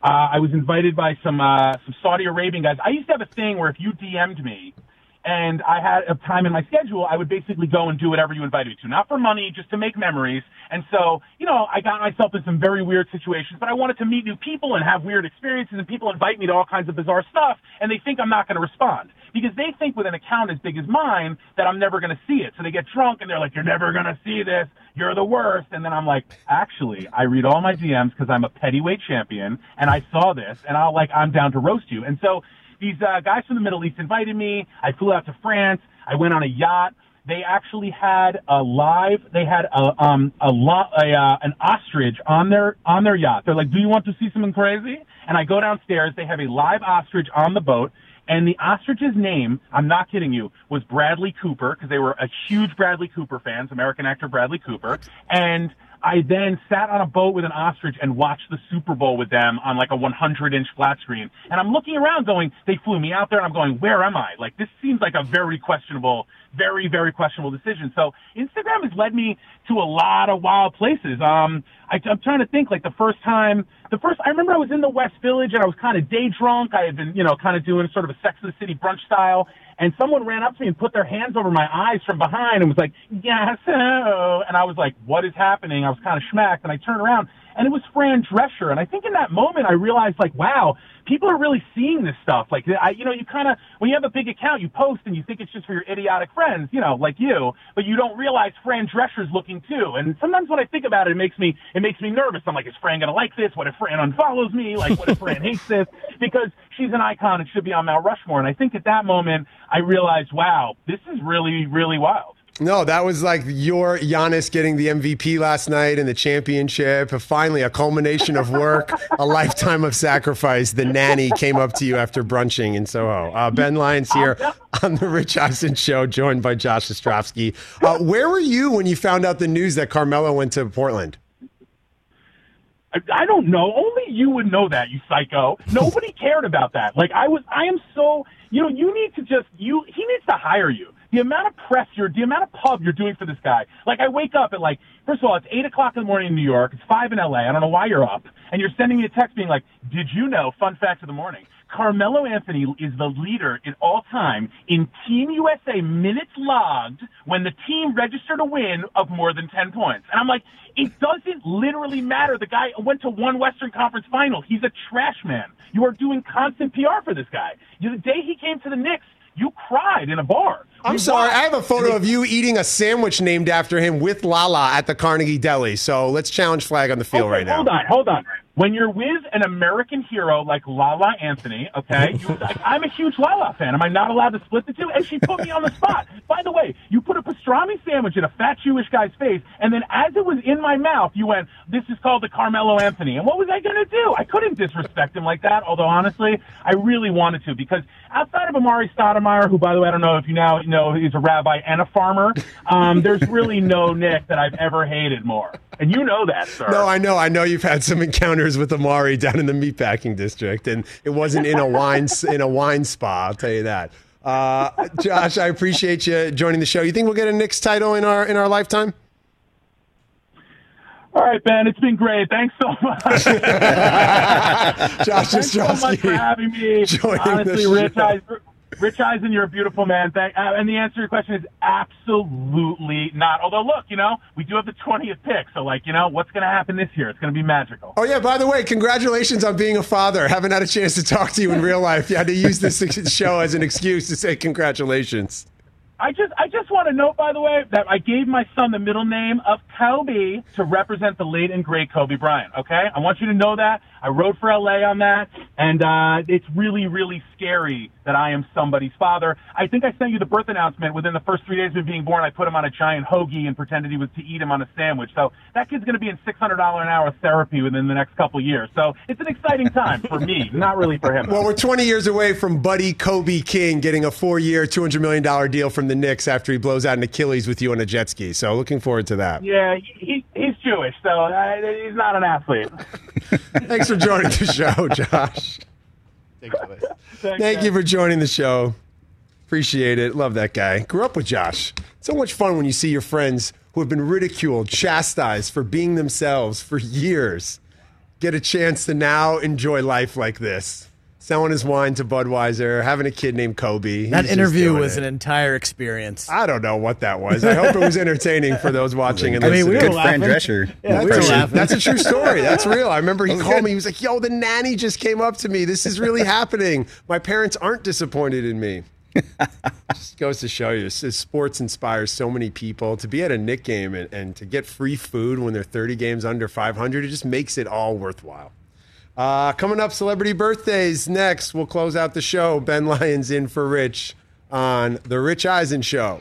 Uh, I was invited by some uh, some Saudi Arabian guys. I used to have a thing where if you DM'd me and I had a time in my schedule, I would basically go and do whatever you invited me to, not for money, just to make memories. And so, you know, I got myself in some very weird situations, but I wanted to meet new people and have weird experiences, and people invite me to all kinds of bizarre stuff, and they think I'm not going to respond because they think with an account as big as mine that I'm never going to see it. So they get drunk and they're like, "You're never going to see this. You're the worst." And then I'm like, "Actually, I read all my DMs because I'm a pettyweight champion, and I saw this, and I'll like I'm down to roast you." And so these uh, guys from the Middle East invited me. I flew out to France. I went on a yacht. They actually had a live. They had a um a lot a uh, an ostrich on their on their yacht. They're like, "Do you want to see something crazy?" And I go downstairs. They have a live ostrich on the boat. And the ostrich's name, I'm not kidding you, was Bradley Cooper because they were a huge Bradley Cooper fans, American actor Bradley Cooper. And I then sat on a boat with an ostrich and watched the Super Bowl with them on like a 100 inch flat screen. And I'm looking around going, they flew me out there. And I'm going, where am I? Like this seems like a very questionable, very, very questionable decision. So Instagram has led me to a lot of wild places. Um, I, I'm trying to think like the first time, the first, I remember I was in the West Village and I was kind of day drunk. I had been, you know, kind of doing sort of a Sex of the City brunch style. And someone ran up to me and put their hands over my eyes from behind and was like, yes. And I was like, what is happening? I was kind of schmacked and I turned around and it was Fran Drescher. And I think in that moment I realized like, wow, people are really seeing this stuff. Like, I, you know, you kind of, when you have a big account, you post and you think it's just for your idiotic friends, you know, like you, but you don't realize Fran Drescher's looking too. And sometimes when I think about it, it makes me, it makes me nervous. I'm like, is Fran going to like this? What if Fran unfollows me? Like, what if Fran hates this? Because she's an icon and should be on Mount Rushmore. And I think at that moment, I realized, wow, this is really, really wild.
No, that was like your Giannis getting the MVP last night and the championship. Finally, a culmination of work, a lifetime of sacrifice. The nanny came up to you after brunching in Soho. Uh, ben Lyons here on the Rich Eisen Show, joined by Josh Ostrovsky. Uh, where were you when you found out the news that Carmelo went to Portland?
I, I don't know. Only you would know that, you psycho. Nobody cared about that. Like I was, I am so. You know, you need to just you. He needs to hire you. The amount of press you're, the amount of pub you're doing for this guy. Like I wake up at like, first of all, it's eight o'clock in the morning in New York. It's five in LA. I don't know why you're up, and you're sending me a text being like, "Did you know?" Fun fact of the morning. Carmelo Anthony is the leader in all time in Team USA minutes logged when the team registered a win of more than 10 points. And I'm like, it doesn't literally matter. The guy went to one Western Conference final. He's a trash man. You are doing constant PR for this guy. The day he came to the Knicks, you cried in a bar.
I'm
We
sorry.
watched-
I have a photo of you eating a sandwich named after him with Lala at the Carnegie Deli. So let's challenge flag on the field
Okay,
right now.
Hold on, hold on. When you're with an American hero like Lala Anthony, okay, you, like, I'm a huge Lala fan. Am I not allowed to split the two? And she put me on the spot. By the way, you put a pastrami sandwich in a fat Jewish guy's face, and then as it was in my mouth, you went, "This is called the Carmelo Anthony." And what was I going to do? I couldn't disrespect him like that. Although honestly, I really wanted to because outside of Amar'e Stoudemire, who by the way I don't know if you now know he's a rabbi and a farmer, um, there's really no Knick that I've ever hated more, and you know that, sir.
No, I know. I know you've had some encounters with Amar'e down in the meatpacking district, and it wasn't in a wine in a wine spa. I'll tell you that. Uh, Josh, I appreciate you joining the show. You think we'll get a Knicks title in our in our lifetime?
All right, Ben, it's been great. Thanks so much.
Josh
Thanks so much for having me. Honestly, Rich. Eisen, Rich Eisen, you're a beautiful man. Thank, uh, and the answer to your question is absolutely not. Although, look, you know, we do have the 20th pick, so like, you know, what's going to happen this year? It's going to be magical.
Oh yeah, by the way, congratulations on being a father. Haven't had a chance to talk to you in real life. You had to use this show as an excuse to say congratulations.
I just I just want to note, by the way, that I gave my son the middle name of Kobe to represent the late and great Kobe Bryant. Okay, I want you to know that. I wrote for LA on that, and uh, it's really really scary that I am somebody's father. I think I sent you the birth announcement within the first three days of being born. I put him on a giant hoagie and pretended he was to eat him on a sandwich. So that kid's going to be in six hundred dollar an hour therapy within the next couple years. So it's an exciting time for me, not really for him.
Well, we're 20 years away from Buddy Kobe King getting a four-year, $200 million deal from the Knicks after he blows out an Achilles with you on a jet ski. So looking forward to that.
yeah, he, he's Jewish, so uh, he's not an athlete.
Thanks for joining the show, Josh. Thank you for joining the show. Appreciate it. Love that guy. Grew up with Josh. So much fun when you see your friends who have been ridiculed, chastised for being themselves for years get a chance to now enjoy life like this. Selling his wine to Budweiser, having a kid named Kobe.
That
He's just
interview was
it.
an entire experience.
I don't know what that was. I hope it was entertaining for those watching and
I mean, we
listening.
were laughing.
Drescher.
Yeah, we were
That's, a,
laughing.
that's a true story. That's real. I remember he called
good.
me. He was like, "Yo, the nanny just came up to me. This is really happening. My parents aren't disappointed in me." just goes to show you, sports inspires so many people. To be at a Knick game and, and to get free food when they're 30 games under 500, it just makes it all worthwhile. Uh, coming up, celebrity birthdays next. We'll close out the show. Ben Lyons in for Rich on the Rich Eisen Show.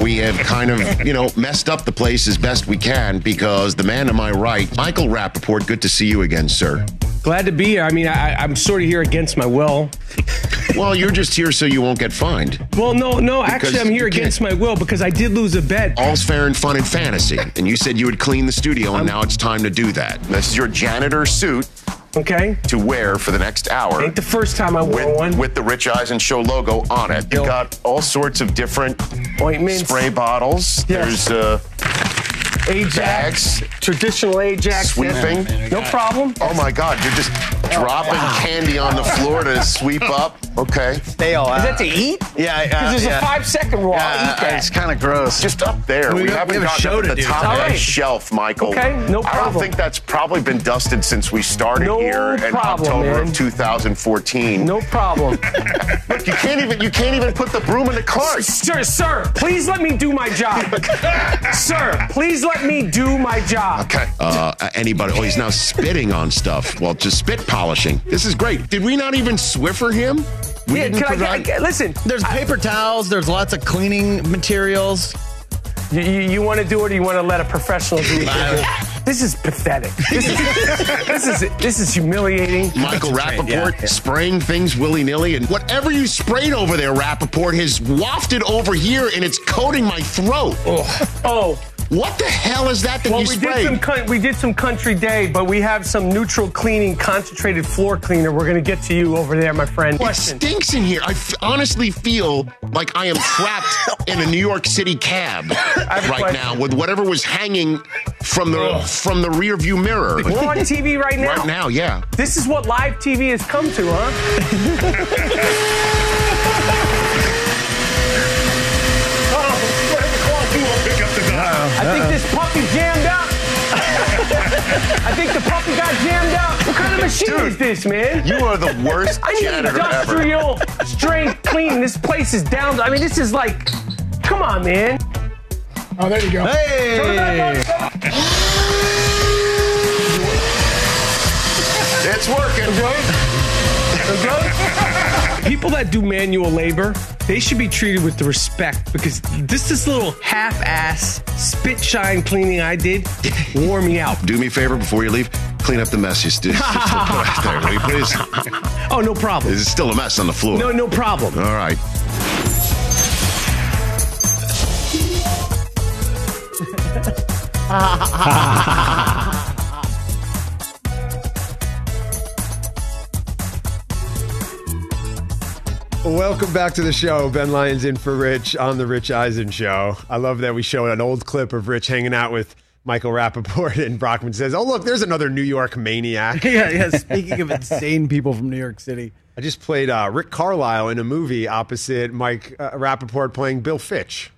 We have kind of, you know, messed up the place as best we can because the man to my right, Michael Rappaport, good to see you again, sir.
Glad to be here. I mean, I, I'm sort of here against my will.
Well, you're just here so you won't get fined.
Well, no, no.
Because
Actually, I'm here against my will because I did lose a bet.
All's fair and fun in fantasy. And you said you would clean the studio, and now it's time to do that. This is your janitor suit.
Okay.
To wear for the next hour.
Ain't the first time I wore
with,
one.
With the Rich Eisen Show logo on it. You got all sorts of different
Ointments.
spray bottles.
Yes.
There's uh,
Ajax. Traditional Ajax.
Sweeping.
yes. No problem.
Oh my God, you're just dropping candy on the floor to sweep up. Okay.
Stay all
Is that to eat?
Yeah,
Because there's
yeah.
a five second rule.
Yeah,
eat that.
it's kind of gross.
Just up there.
We
We, haven't
we have a
gotten
show
up
to
at the
do.
top
All
of that
right.
shelf, Michael.
Okay, no problem.
I don't think that's probably been dusted since we started
No
here in
problem,
October
man.
of 2014.
No problem.
Look, you can't even you can't even put the broom in the cart.
sir, sir, please let me do my job. sir, please let me do my job.
Okay. Uh, anybody? Oh, he's now spitting on stuff. Well, just spit polishing. This is great. Did we not even Swiffer him? We
yeah,
didn't
can I,
provide-
can listen?
There's paper towels. There's lots of cleaning materials.
You, you, you want to do it, or you want to let a professional do it? this is pathetic. This is this is this is humiliating.
Michael Rappaport spraying things willy nilly, and whatever you sprayed over there, Rappaport, has wafted over here and it's coating my throat.
Oh, Oh.
What the hell is that that
Well,
you
we
sprayed?
did some we did some country day, but we have some neutral cleaning, concentrated floor cleaner. We're gonna get to you over there, my friend.
It
Question.
stinks in here. I f- honestly feel like I am trapped in a New York City cab right
question.
now with whatever was hanging from the from the rear view mirror.
We're on TV right now.
Right now, yeah.
This is what live TV has come to, huh? I think this puppy jammed up. I think the puppy got jammed up. What kind of machine is this, man?
You are the worst
I need
janitor
industrial strength clean. This place is down. I mean, this is like, come on, man.
Oh, there you go.
Hey!
It's working.
People that do manual labor, they should be treated with the respect because this this little half-ass spit shine cleaning I did wore me out.
Do me a favor before you leave. Clean up the mess you did. right there, will you please?
Oh, no problem.
There's still a mess on the floor.
No, no problem.
All right.
Welcome back to the show. Ben Lyons in for Rich on the Rich Eisen Show. I love that we showed an old clip of Rich hanging out with Michael Rappaport, and Brockman says, "Oh, look, there's another New York maniac."
yeah, yeah. Speaking of insane people from New York City,
I just played uh, Rick Carlisle in a movie opposite Mike uh, Rappaport playing Bill Fitch.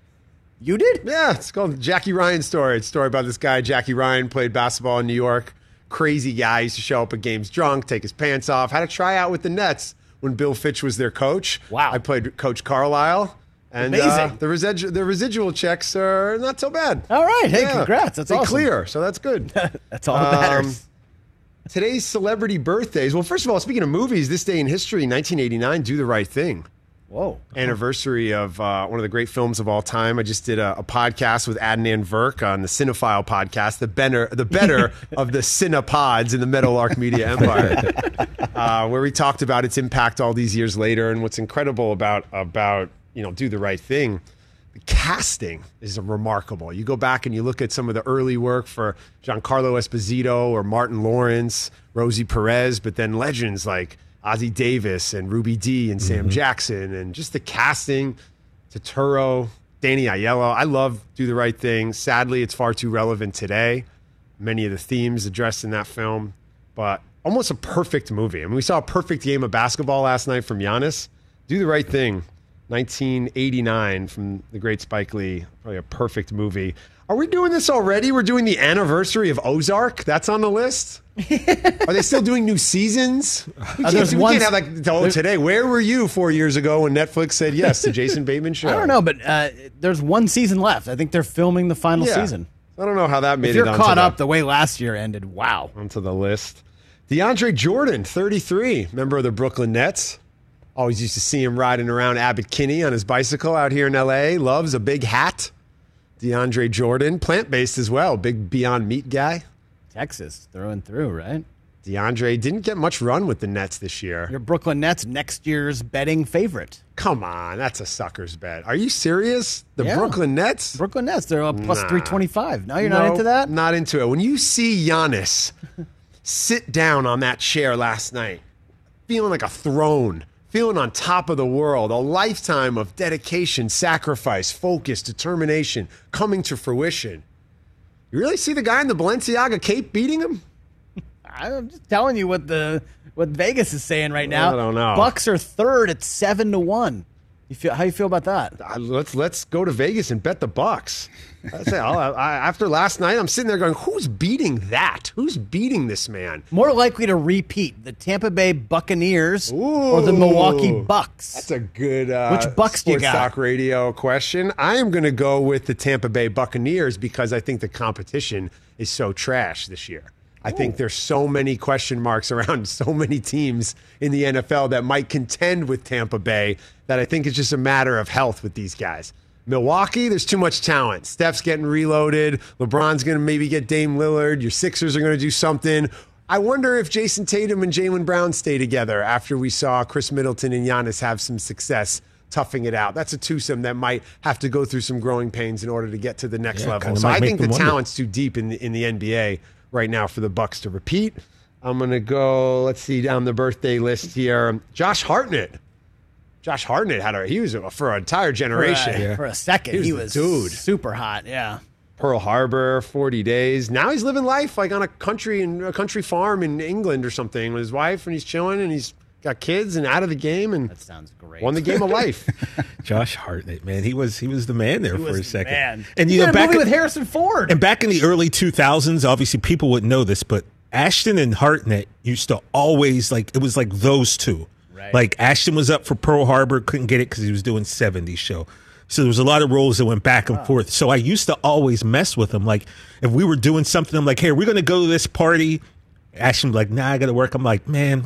you did.
Yeah, it's called Jackie Ryan story. It's a story about this guy, Jackie Ryan, played basketball in New York. Crazy guy, used to show up at games drunk, take his pants off, had a tryout with the Nets when Bill Fitch was their coach.
Wow.
I played Coach Carlisle. And uh, the, residu- the residual checks are not so bad.
All right. Hey, congrats. That's
they
awesome.
clear, so that's good.
That's all that
Um,
matters.
Today's celebrity birthdays. Well, first of all, speaking of movies, this day in history, 1989, Do the Right Thing.
Whoa.
Anniversary of uh, one of the great films of all time. I just did a, a podcast with Adnan Virk on the Cinephile podcast, the better, the better of the Cinepods in the Meadowlark Media Empire, uh, where we talked about its impact all these years later and what's incredible about about you know, do the right thing. The casting is remarkable. You go back and you look at some of the early work for Giancarlo Esposito or Martin Lawrence, Rosie Perez, but then legends like Ossie Davis and Ruby Dee and Sam mm-hmm. Jackson, and just the casting, Turturro, Danny Aiello. I love Do the Right Thing. Sadly, it's far too relevant today. Many of the themes addressed in that film, but almost a perfect movie. I mean, we saw a perfect game of basketball last night from Giannis. Do the Right Thing, 1989 from the great Spike Lee. Probably a perfect movie. Are we doing this already? We're doing the anniversary of Ozark. That's on the list. Are they still doing new seasons? We can't, we can't have like oh, today. Where were you four years ago when Netflix said yes to Jason Bateman show?
I don't know, but uh, there's one season left. I think they're filming the final
Yeah.
season.
I don't know how that made
If
it
you're
onto
caught
the-
up the way last year ended, wow.
onto the list. DeAndre Jordan, 33, member of the Brooklyn Nets. Always used to see him riding around Abbott Kinney on his bicycle out here in LA. Loves a big hat. DeAndre Jordan, plant based as well. Big Beyond Meat guy.
Texas through and through, right?
DeAndre didn't get much run with the Nets this year.
Your Brooklyn Nets next year's betting favorite.
Come on, that's a sucker's bet. Are you serious? The
Yeah.
Brooklyn Nets?
Brooklyn Nets, they're up plus
Nah.
325. Now you're not into that?
Not into it. When you see Giannis sit down on that chair last night, feeling like a throne, feeling on top of the world, a lifetime of dedication, sacrifice, focus, determination coming to fruition. You really see the guy in the Balenciaga cape beating him?
I'm just telling you what the what Vegas is saying right now.
I don't know.
Bucks are third at seven to one. You feel how you feel about that?
Uh, Let's let's go to Vegas and bet the Bucks. I say, I, after last night, I'm sitting there going, "Who's beating that? Who's beating this man?"
More likely to repeat the Tampa Bay Buccaneers or the Milwaukee Bucks.
That's a good uh,
Which Bucks do you got?
talk radio question. I am going to go with the Tampa Bay Buccaneers because I think the competition is so trash this year. I think there's so many question marks around so many teams in the NFL that might contend with Tampa Bay that I think it's just a matter of health with these guys. Milwaukee, there's too much talent. Steph's getting reloaded. LeBron's going to maybe get Dame Lillard. Your Sixers are going to do something. I wonder if Jayson Tatum and Jaylen Brown stay together after we saw Khris Middleton and Giannis have some success toughing it out. That's a twosome that might have to go through some growing pains in order to get to the next
Yeah,
level. So I think the
wonder.
talent's too deep in the, in the NBA right now for the Bucks to repeat. I'm going to go, let's see, down the birthday list here. Josh Hartnett. Josh Hartnett had a, he was a, for an entire
For a,
generation.
for a second,
He
he
was
was,
dude.
super hot. Yeah.
Pearl Harbor, 40 days. Now he's living life like on a country in a country farm in England or something with his wife, and he's chilling and he's got kids and out of the game and
That sounds great.
won the game of life.
Josh Hartnett, man, he was he was the man there
He
for
was
a
the
second.
man.
And you
did
know, back in-
with Harrison Ford.
And back in the early 2000s, obviously people wouldn't know this, but Ashton and Hartnett used to always like it was like those two.
Right.
Like Ashton was up for Pearl Harbor, couldn't get it because he was doing 70 show. So there was a lot of roles that went back and forth. So I used to always mess with him. Like if we were doing something, I'm like, hey, we're gonna go to this party. Ashton like, nah, I gotta work. I'm like, man.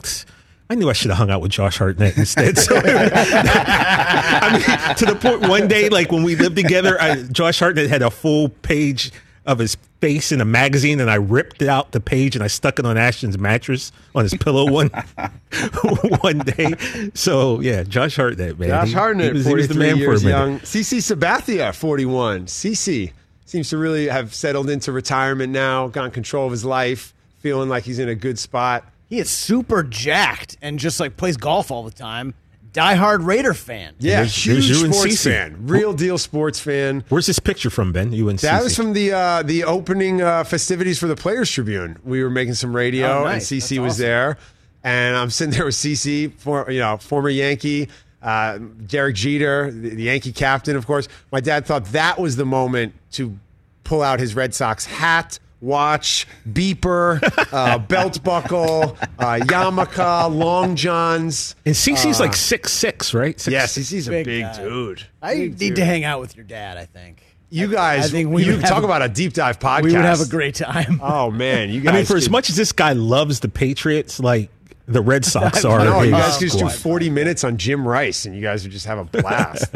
I knew I should have hung out with Josh Hartnett instead. So, I mean, to the point one day, like when we lived together, I, Josh Hartnett had a full page of his face in a magazine, and I ripped out the page and I stuck it on Ashton's mattress on his pillow one one day. So yeah, Josh Hartnett, man,
Josh Hartnett,
he was, he was
43
the man for a
years
minute.
young. CC Sabathia, 41. CC seems to really have settled into retirement now, gotten control of his life, feeling like he's in a good spot.
He is super jacked and just like plays golf all the time. Diehard Raider fan.
Yeah,
There's-
huge
there's you
sports fan, real deal sports fan.
Where's this picture from, Ben? You and
That was from the uh, the opening uh, festivities for the Players Tribune. We were making some radio,
Oh, nice.
and CC
That's
was
awesome.
there, and I'm sitting there with CC, for you know, former Yankee, uh, Derek Jeter, the, the Yankee captain, of course. My dad thought that was the moment to pull out his Red Sox hat. Watch, beeper, uh, belt buckle, uh, yarmulke, long johns.
and CC's
uh,
like six six, right? Six,
Yeah, CC's a
Big
big, dude.
I
Big
need
dude.
to hang out with your dad. I think
You guys,
I think we
you
would
talk
a-
about a deep dive podcast.
we would have a great time.
Oh man, you guys.
I mean, for as much as this guy loves the Patriots, like the Red Sox are.
no, you guys could just do 40 minutes on Jim Rice, and you guys would just have a blast.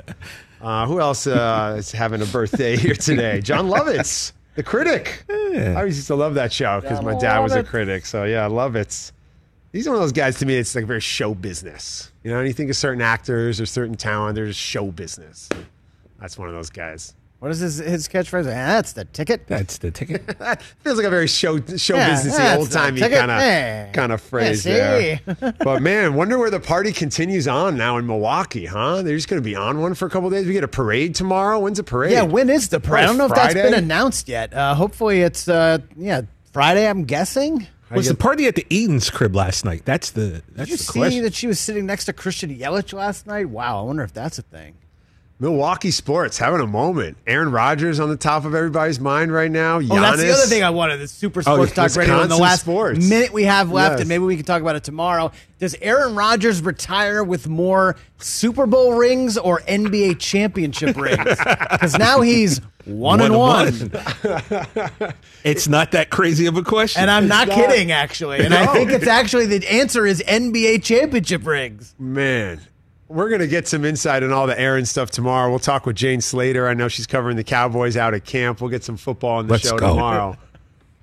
uh, who else uh, is having a birthday here today? Jon Lovitz, the critic. I always used to love that show because
John
my dad was a critic. So yeah, Lovitz. He's one of those guys to me. It's like very show business. You know, and you think of certain actors or certain talent, they're show business. That's one of those guys.
What is his his catchphrase? Ah, that's the ticket.
That's the ticket.
that feels like a very show show
Yeah,
businessy, old timey kind of kind of phrase
Yeah,
there. but man, wonder where the party continues on now in Milwaukee, huh? They're just going to be on one for a couple days. We get a parade tomorrow. When's the parade?
Yeah, when is the parade? I don't know if that's been announced yet. Uh, hopefully, it's uh, yeah Friday. I'm guessing.
Was the party at the Eden's crib last night? That's the that's
Did you
the
see
question.
that she was sitting next to Christian Yelich last night? Wow, I wonder if that's a thing.
Milwaukee sports having a moment. Aaron Rodgers on the top of everybody's mind right now. Giannis.
Oh, that's the other thing I wanted. The Super
Oh,
Sports Talk Radio. In the last
sports.
minute we have left,
Yes.
and maybe we can talk about it tomorrow. Does Aaron Rodgers retire with more Super Bowl rings or NBA championship rings? Because now he's one, and one.
it's not that crazy of a question.
And I'm not,
not.
kidding, actually. And I think it's actually the answer is NBA championship rings.
Man, we're going to get some insight on all the Aaron stuff tomorrow. We'll talk with Jane Slater. I know she's covering the Cowboys out at camp. We'll get some football on the
Let's
show
go.
tomorrow.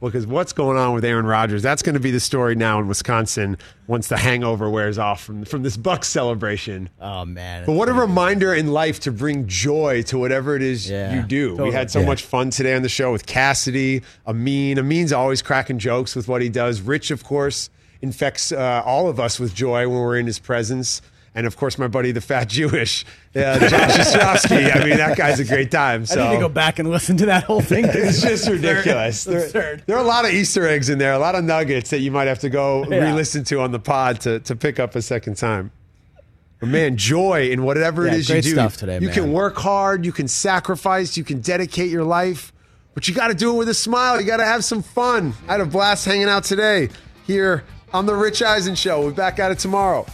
Because what's going on with Aaron Rodgers? That's going to be the story now in Wisconsin once the hangover wears off from, from this Bucks celebration.
Oh, man.
But what a reminder in life to bring joy to whatever it is
Yeah,
you do. We had so
Yeah.
much fun today on the show with Cassidy, Amin. Amin's always cracking jokes with what he does. Rich, of course, infects uh, all of us with joy when we're in his presence. And of course, my buddy, the fat Jewish, uh, Josh Ostrovsky. I mean, that guy's a great time. So.
I need to go back and listen to that whole thing.
It's just
Absurd.
ridiculous. There,
Absurd.
there are a lot of Easter eggs in there, a lot of nuggets that you might have to go
Yeah.
re-listen to on the pod to, to pick up a second time. But man, joy in whatever
Yeah,
it is you
great
do.
stuff today,
you
man.
can work hard, you can sacrifice, you can dedicate your life, but you got to do it with a smile. You got to have some fun. I had a blast hanging out today here on the Rich Eisen Show. We're back at it tomorrow.